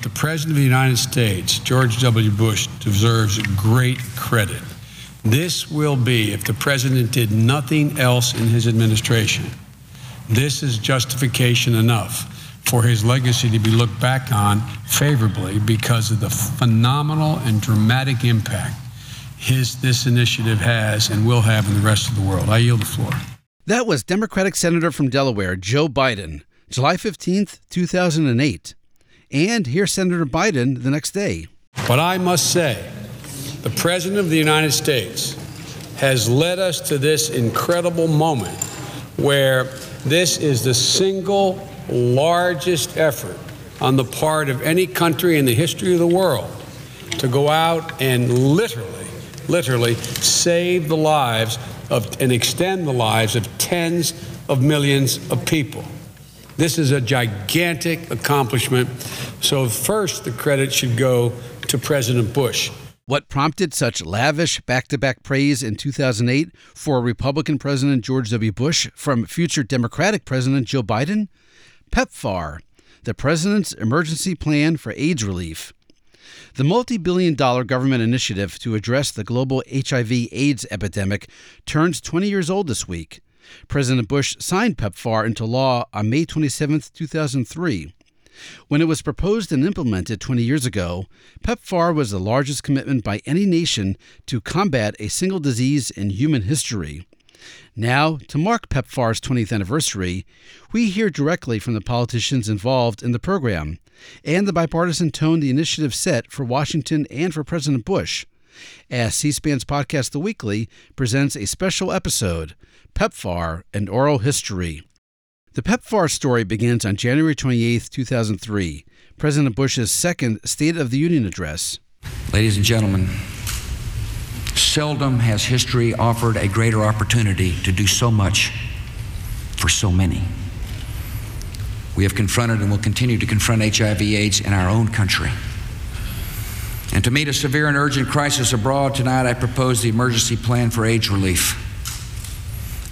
The President of the United States, George W. Bush, deserves great credit. This will be, if the President did nothing else in his administration, this is justification enough for his legacy to be looked back on favorably because of the phenomenal and dramatic impact his this initiative has and will have in the rest of the world. I yield the floor. That was Democratic Senator from Delaware, Joe Biden, July 15th, 2008. And here's Senator Biden the next day. But I must say, the President of the United States has led us to this incredible moment where this is the single largest effort on the part of any country in the history of the world to go out and literally, literally save the lives of and extend the lives of tens of millions of people. This is a gigantic accomplishment. So, first, the credit should go to President Bush. What prompted such lavish back to back praise in 2008 for Republican President George W. Bush from future Democratic President Joe Biden? PEPFAR, the President's Emergency Plan for AIDS Relief. The multi billion dollar government initiative to address the global HIV AIDS epidemic turns 20 years old this week. President Bush signed PEPFAR into law on May 27, 2003. When it was proposed and implemented 20 years ago, PEPFAR was the largest commitment by any nation to combat a single disease in human history. Now, to mark PEPFAR's 20th anniversary, we hear directly from the politicians involved in the program and the bipartisan tone the initiative set for Washington and for President Bush. As C SPAN's podcast The Weekly presents a special episode PEPFAR and Oral History. The PEPFAR story begins on January 28, 2003, President Bush's second State of the Union address. Ladies and gentlemen, seldom has history offered a greater opportunity to do so much for so many. We have confronted and will continue to confront HIV/AIDS in our own country. And to meet a severe and urgent crisis abroad, tonight I propose the emergency plan for AIDS relief,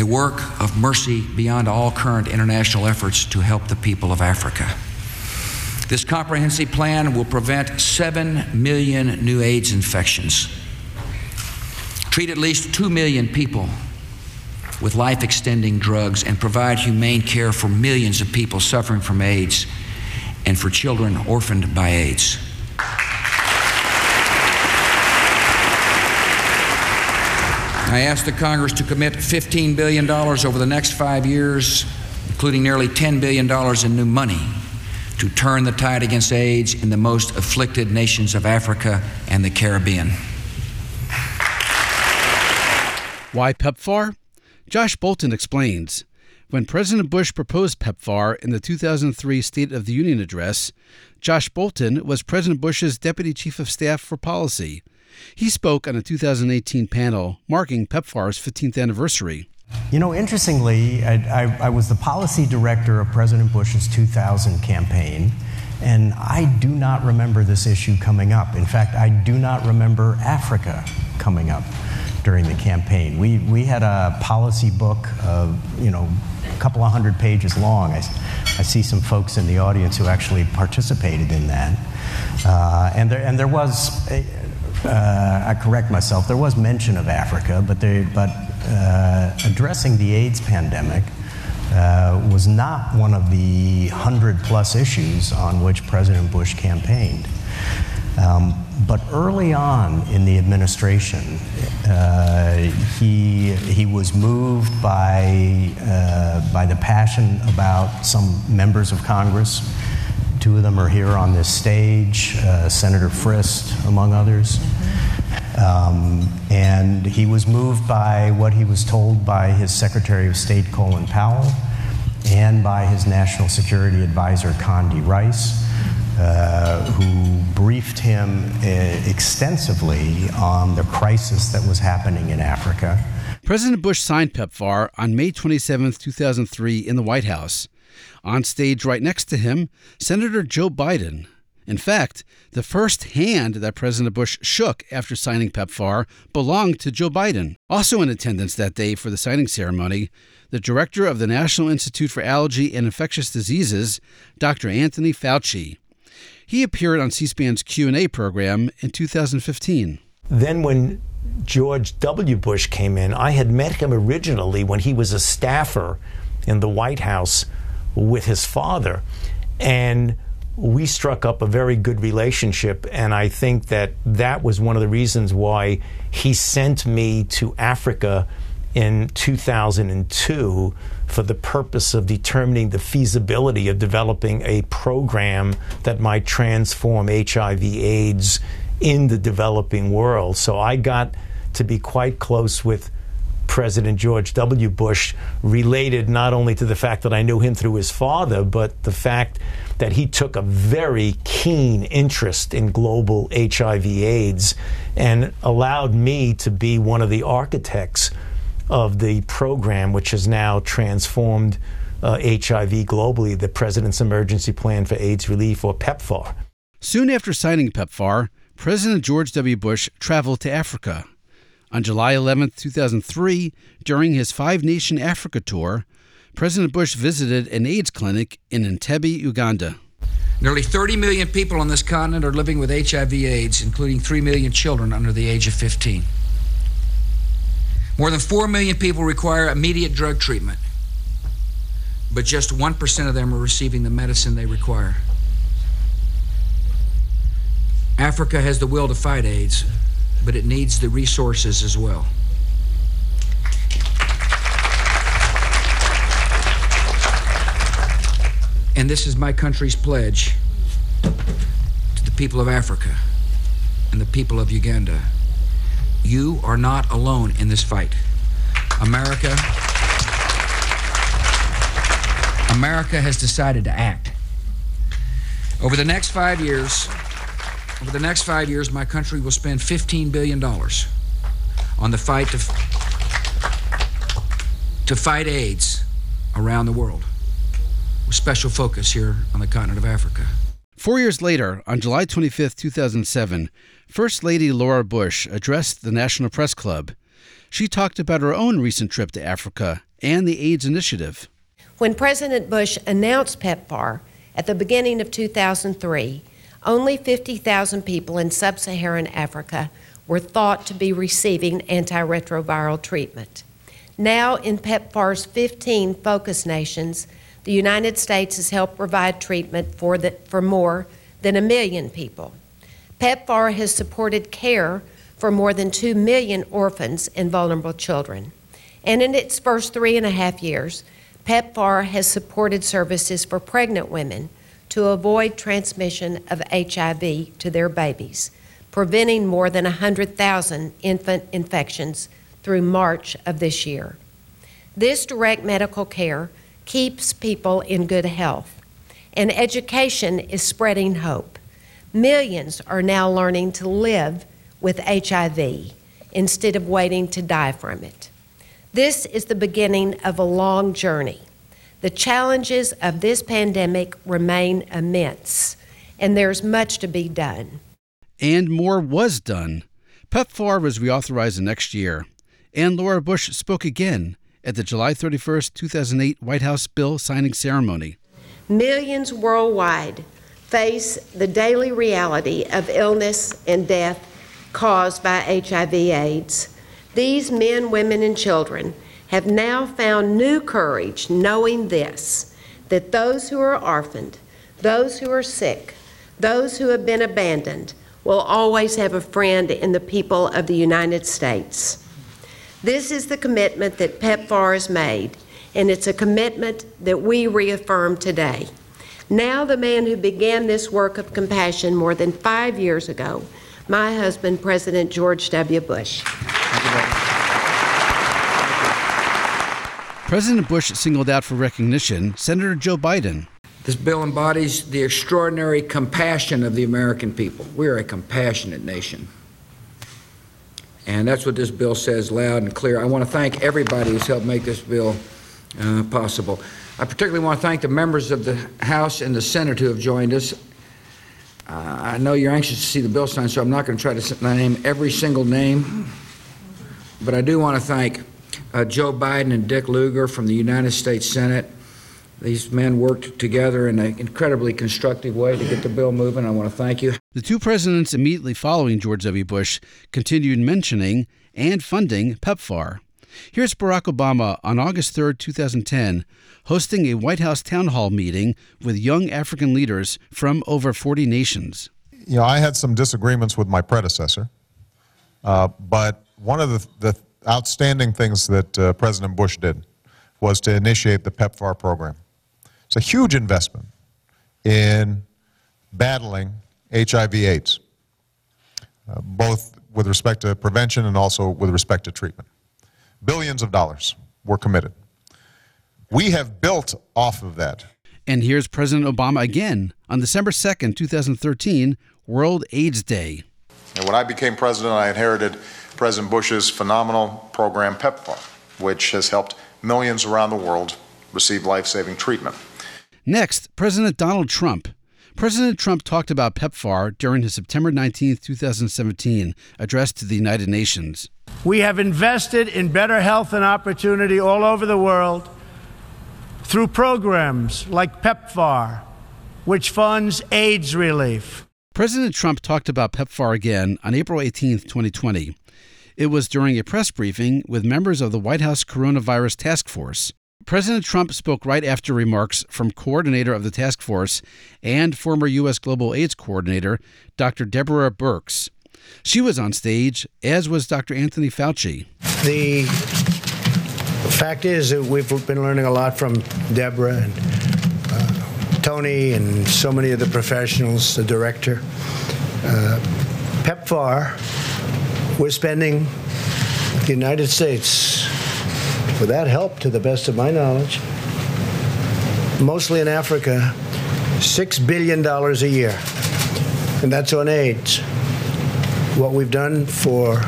a work of mercy beyond all current international efforts to help the people of Africa. This comprehensive plan will prevent 7 million new AIDS infections treat at least 2 million people with life extending drugs, and provide humane care for millions of people suffering from AIDS and for children orphaned by AIDS. I ask the Congress to commit $15 billion over the next five years, including nearly $10 billion in new money, to turn the tide against AIDS in the most afflicted nations of Africa and the Caribbean. Why PEPFAR? Josh Bolten explains. When President Bush proposed PEPFAR in the 2003 State of the Union address, Josh Bolten was President Bush's Deputy Chief of Staff for Policy. He spoke on a 2018 panel marking PEPFAR's 15th anniversary. You know, interestingly, I, I, I, was the policy director of President Bush's 2000 campaign, and I do not remember this issue coming up. In fact, I do not remember Africa coming up during the campaign. We, we had a policy book of, you know, a couple of hundred pages long. I, I see some folks in the audience who actually participated in that. Uh, and, there, and there was, uh, I correct myself, there was mention of Africa, but, they, but uh, addressing the AIDS pandemic uh, was not one of the hundred plus issues on which President Bush campaigned. Um, but early on in the administration, uh, he, he was moved by, uh, by the passion about some members of Congress. Two of them are here on this stage, uh, Senator Frist, among others. Um, and he was moved by what he was told by his Secretary of State, Colin Powell, and by his National Security Advisor, Condi Rice uh, who briefed him uh, extensively on the crisis that was happening in Africa. President Bush signed PEPFAR on May 27, 2003, in the White House. On stage right next to him, Senator Joe Biden. In fact, the first hand that President Bush shook after signing PEPFAR belonged to Joe Biden. Also in attendance that day for the signing ceremony, the director of the National Institute for Allergy and Infectious Diseases, Dr. Anthony Fauci. He appeared on C-SPAN's Q&A program in 2015. Then when George W. Bush came in, I had met him originally when he was a staffer in the White House with his father. And we struck up a very good relationship. And I think that that was one of the reasons why he sent me to Africa in 2002 for the purpose of determining the feasibility of developing a program that might transform HIV AIDS in the developing world. So I got to be quite close with President George W. Bush, related not only to the fact that I knew him through his father, but the fact that he took a very keen interest in global HIV AIDS and allowed me to be one of the architects of the program, which has now transformed uh, HIV globally, the President's Emergency Plan for AIDS Relief, or PEPFAR. Soon after signing PEPFAR, President George W. Bush traveled to Africa. On July 11, 2003, during his five nation Africa tour, President Bush visited an AIDS clinic in Entebbe, Uganda. Nearly 30 million people on this continent are living with HIV AIDS, including 3 million children under the age of 15. More than 4 million people require immediate drug treatment, but just 1% of them are receiving the medicine they require. Africa has the will to fight AIDS, but it needs the resources as well. And this is my country's pledge to the people of Africa and the people of Uganda. You are not alone in this fight. America America has decided to act. Over the next 5 years, over the next 5 years my country will spend 15 billion dollars on the fight to to fight AIDS around the world. With special focus here on the continent of Africa. Four years later, on July 25, 2007, First Lady Laura Bush addressed the National Press Club. She talked about her own recent trip to Africa and the AIDS initiative. When President Bush announced PEPFAR at the beginning of 2003, only 50,000 people in sub Saharan Africa were thought to be receiving antiretroviral treatment. Now, in PEPFAR's 15 focus nations, the United States has helped provide treatment for, the, for more than a million people. PEPFAR has supported care for more than 2 million orphans and vulnerable children. And in its first three and a half years, PEPFAR has supported services for pregnant women to avoid transmission of HIV to their babies, preventing more than 100,000 infant infections through March of this year. This direct medical care keeps people in good health, and education is spreading hope. Millions are now learning to live with HIV instead of waiting to die from it. This is the beginning of a long journey. The challenges of this pandemic remain immense, and there's much to be done. And more was done. PEPFAR was reauthorized the next year, and Laura Bush spoke again at the July 31, 2008 White House bill signing ceremony. Millions worldwide face the daily reality of illness and death caused by HIV/AIDS. These men, women, and children have now found new courage knowing this that those who are orphaned, those who are sick, those who have been abandoned will always have a friend in the people of the United States. This is the commitment that PEPFAR has made, and it's a commitment that we reaffirm today. Now, the man who began this work of compassion more than five years ago, my husband, President George W. Bush. President Bush singled out for recognition Senator Joe Biden. This bill embodies the extraordinary compassion of the American people. We are a compassionate nation. And that's what this bill says loud and clear. I want to thank everybody who's helped make this bill uh, possible. I particularly want to thank the members of the House and the Senate who have joined us. Uh, I know you're anxious to see the bill signed, so I'm not going to try to name every single name. But I do want to thank uh, Joe Biden and Dick Lugar from the United States Senate, These men worked together in an incredibly constructive way to get the bill moving. I want to thank you. The two presidents immediately following George W. Bush continued mentioning and funding PEPFAR. Here's Barack Obama on August 3, 2010, hosting a White House town hall meeting with young African leaders from over 40 nations. You know, I had some disagreements with my predecessor, uh, but one of the, the outstanding things that uh, President Bush did was to initiate the PEPFAR program. It's a huge investment in battling HIV/AIDS, uh, both with respect to prevention and also with respect to treatment. Billions of dollars were committed. We have built off of that. And here's President Obama again on December 2nd, 2013, World AIDS Day. And when I became president, I inherited President Bush's phenomenal program, PEPFAR, which has helped millions around the world receive life saving treatment. Next, President Donald Trump. President Trump talked about PEPFAR during his September 19, 2017 address to the United Nations. We have invested in better health and opportunity all over the world through programs like PEPFAR, which funds AIDS relief. President Trump talked about PEPFAR again on April 18, 2020. It was during a press briefing with members of the White House Coronavirus Task Force. President Trump spoke right after remarks from coordinator of the task force and former U.S. Global AIDS coordinator, Dr. Deborah Birx. She was on stage, as was Dr. Anthony Fauci. The fact is that we've been learning a lot from Deborah and uh, Tony and so many of the professionals, the director. Uh, PEPFAR, we're spending the United States with that help, to the best of my knowledge, mostly in Africa, $6 billion a year. And that's on AIDS. What we've done for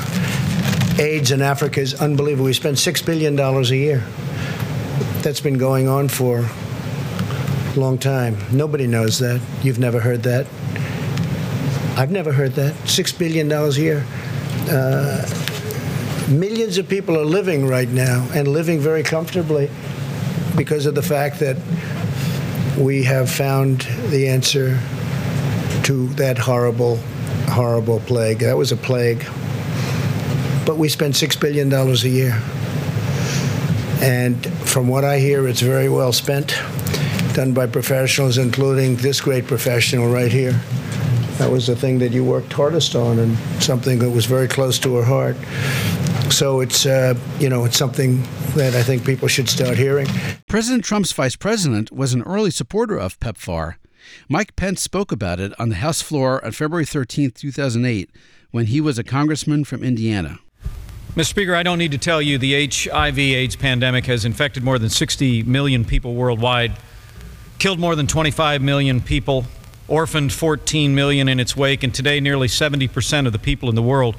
AIDS in Africa is unbelievable. We spend $6 billion a year. That's been going on for a long time. Nobody knows that. You've never heard that. I've never heard that. $6 billion a year. Uh, millions of people are living right now and living very comfortably because of the fact that we have found the answer to that horrible, horrible plague. That was a plague. But we spend $6 billion a year. And from what I hear, it's very well spent, done by professionals, including this great professional right here. That was the thing that you worked hardest on and something that was very close to her heart. So it's uh, you know it's something that I think people should start hearing. President Trump's vice president was an early supporter of PEPFAR. Mike Pence spoke about it on the House floor on February 13, 2008, when he was a congressman from Indiana. Mr. Speaker, I don't need to tell you the HIV AIDS pandemic has infected more than 60 million people worldwide, killed more than 25 million people, orphaned 14 million in its wake, and today nearly 70 percent of the people in the world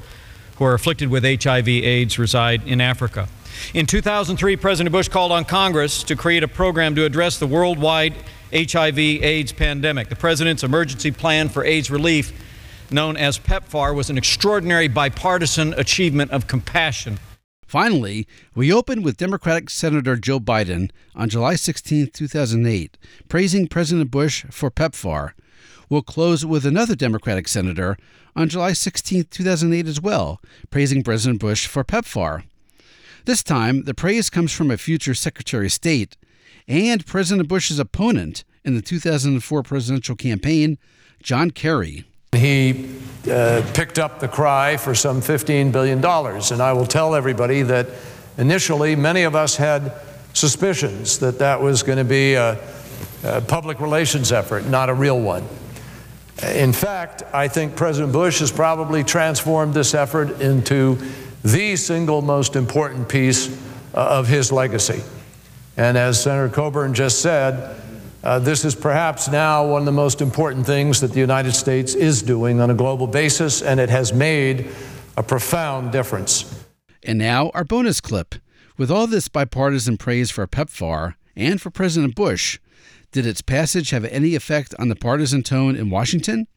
who are afflicted with HIV AIDS reside in Africa. In 2003, President Bush called on Congress to create a program to address the worldwide HIV AIDS pandemic. The President's emergency plan for AIDS relief, known as PEPFAR, was an extraordinary bipartisan achievement of compassion. Finally, we opened with Democratic Senator Joe Biden on July 16, 2008, praising President Bush for PEPFAR. We'll close with another Democratic senator on July 16, 2008, as well, praising President Bush for PEPFAR. This time, the praise comes from a future Secretary of State and President Bush's opponent in the 2004 presidential campaign, John Kerry. He uh, picked up the cry for some $15 billion. And I will tell everybody that initially many of us had suspicions that that was going to be a, a public relations effort, not a real one. In fact, I think President Bush has probably transformed this effort into the single most important piece uh, of his legacy. And as Senator Coburn just said, uh, this is perhaps now one of the most important things that the United States is doing on a global basis, and it has made a profound difference. And now, our bonus clip. With all this bipartisan praise for PEPFAR and for President Bush, did its passage have any effect on the partisan tone in Washington?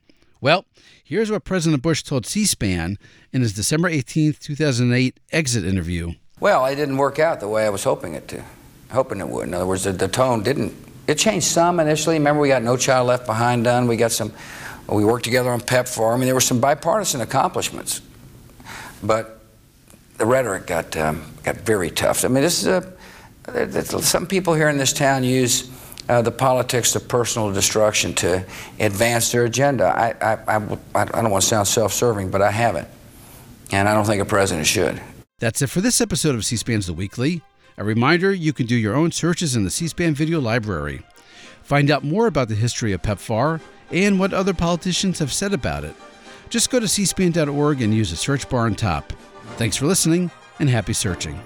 Well, here's what President Bush told C SPAN in his December 18, 2008 exit interview. Well, it didn't work out the way I was hoping it to, hoping it would. In other words, the, the tone didn't It changed some initially. Remember, we got No Child Left Behind done. We got some. We worked together on PEPFAR. I mean, there were some bipartisan accomplishments, but the rhetoric got um, got very tough. I mean, this is a. Some people here in this town use uh, the politics of personal destruction to advance their agenda. I, I, I, I don't want to sound self-serving, but I haven't, and I don't think a president should. That's it for this episode of C-SPAN's The Weekly. A reminder you can do your own searches in the C SPAN video library. Find out more about the history of PEPFAR and what other politicians have said about it. Just go to cspan.org and use the search bar on top. Thanks for listening and happy searching.